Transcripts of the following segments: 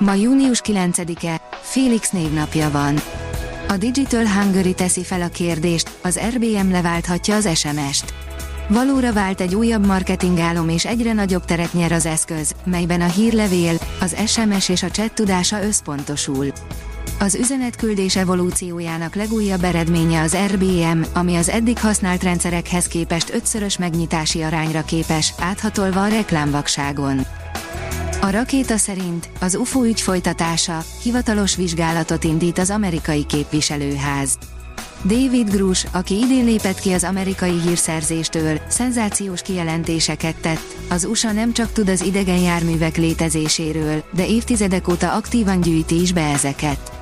Ma június 9-e, Félix névnapja van. A Digital Hungary teszi fel a kérdést, az RBM leválthatja az SMS-t. Valóra vált egy újabb marketingálom és egyre nagyobb teret nyer az eszköz, melyben a hírlevél, az SMS és a chat tudása összpontosul. Az üzenetküldés evolúciójának legújabb eredménye az RBM, ami az eddig használt rendszerekhez képest ötszörös megnyitási arányra képes, áthatolva a reklámvakságon. A rakéta szerint az UFO ügy folytatása hivatalos vizsgálatot indít az amerikai képviselőház. David Grush, aki idén lépett ki az amerikai hírszerzéstől, szenzációs kijelentéseket tett. Az USA nem csak tud az idegen járművek létezéséről, de évtizedek óta aktívan gyűjti is be ezeket.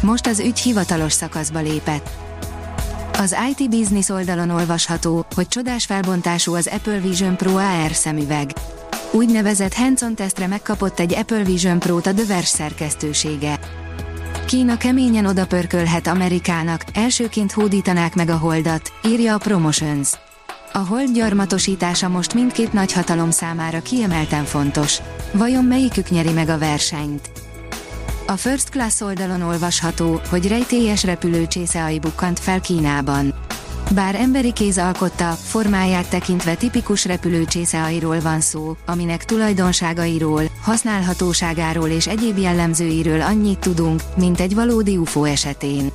Most az ügy hivatalos szakaszba lépett. Az IT Business oldalon olvasható, hogy csodás felbontású az Apple Vision Pro AR szemüveg. Úgynevezett hands-on tesztre megkapott egy Apple Vision Pro-t a Verge szerkesztősége. Kína keményen odapörkölhet Amerikának, elsőként hódítanák meg a holdat, írja a Promotions. A hold gyarmatosítása most mindkét nagyhatalom számára kiemelten fontos. Vajon melyikük nyeri meg a versenyt? A First Class oldalon olvasható, hogy rejtélyes repülőcsésze bukkant fel Kínában. Bár emberi kéz alkotta, formáját tekintve tipikus repülőcsészeairól van szó, aminek tulajdonságairól, használhatóságáról és egyéb jellemzőiről annyit tudunk, mint egy valódi UFO esetén.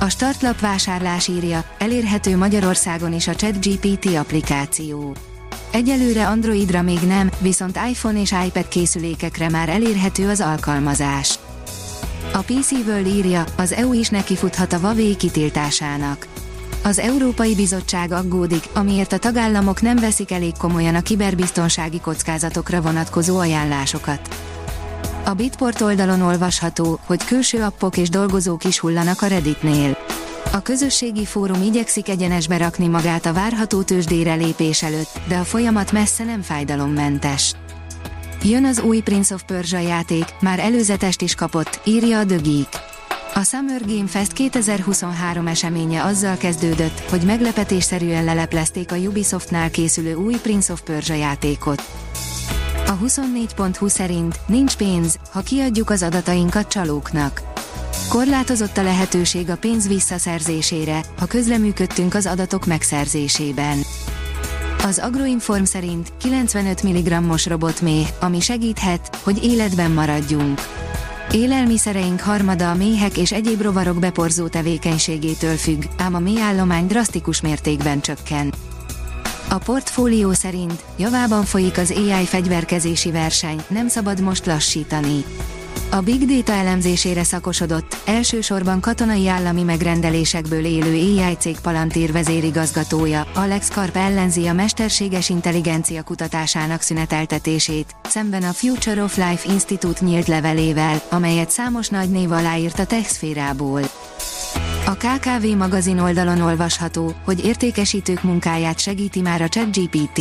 A startlap vásárlás írja, elérhető Magyarországon is a ChatGPT applikáció. Egyelőre Androidra még nem, viszont iPhone és iPad készülékekre már elérhető az alkalmazás. A PC World írja, az EU is nekifuthat a Huawei kitiltásának. Az Európai Bizottság aggódik, amiért a tagállamok nem veszik elég komolyan a kiberbiztonsági kockázatokra vonatkozó ajánlásokat. A Bitport oldalon olvasható, hogy külső appok és dolgozók is hullanak a Redditnél. A közösségi fórum igyekszik egyenesbe rakni magát a várható tőzsdére lépés előtt, de a folyamat messze nem fájdalommentes. Jön az új Prince of Persia játék, már előzetest is kapott, írja a The Geek. A Summer Game Fest 2023 eseménye azzal kezdődött, hogy meglepetésszerűen leleplezték a Ubisoftnál készülő új Prince of Persia játékot. A 24.20 szerint nincs pénz, ha kiadjuk az adatainkat csalóknak. Korlátozott a lehetőség a pénz visszaszerzésére, ha közleműködtünk az adatok megszerzésében. Az Agroinform szerint 95 mg-os robotméh, ami segíthet, hogy életben maradjunk. Élelmiszereink harmada a méhek és egyéb rovarok beporzó tevékenységétől függ, ám a méhállomány drasztikus mértékben csökken. A portfólió szerint javában folyik az AI fegyverkezési verseny, nem szabad most lassítani. A Big Data elemzésére szakosodott, elsősorban katonai állami megrendelésekből élő AI cég Palantir vezérigazgatója, Alex Karp ellenzi a mesterséges intelligencia kutatásának szüneteltetését, szemben a Future of Life Institute nyílt levelével, amelyet számos nagy név aláírt a techszférából. A KKV magazin oldalon olvasható, hogy értékesítők munkáját segíti már a ChatGPT.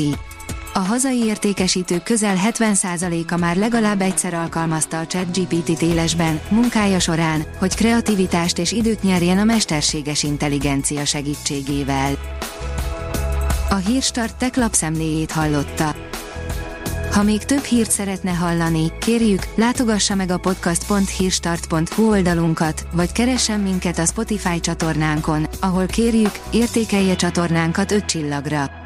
A hazai értékesítők közel 70%-a már legalább egyszer alkalmazta a ChatGPT-t élesben, munkája során, hogy kreativitást és időt nyerjen a mesterséges intelligencia segítségével. A Hírstart tech lapszemléjét hallotta. Ha még több hírt szeretne hallani, kérjük, látogassa meg a podcast.hírstart.hu oldalunkat, vagy keressen minket a Spotify csatornánkon, ahol kérjük, értékelje csatornánkat 5 csillagra.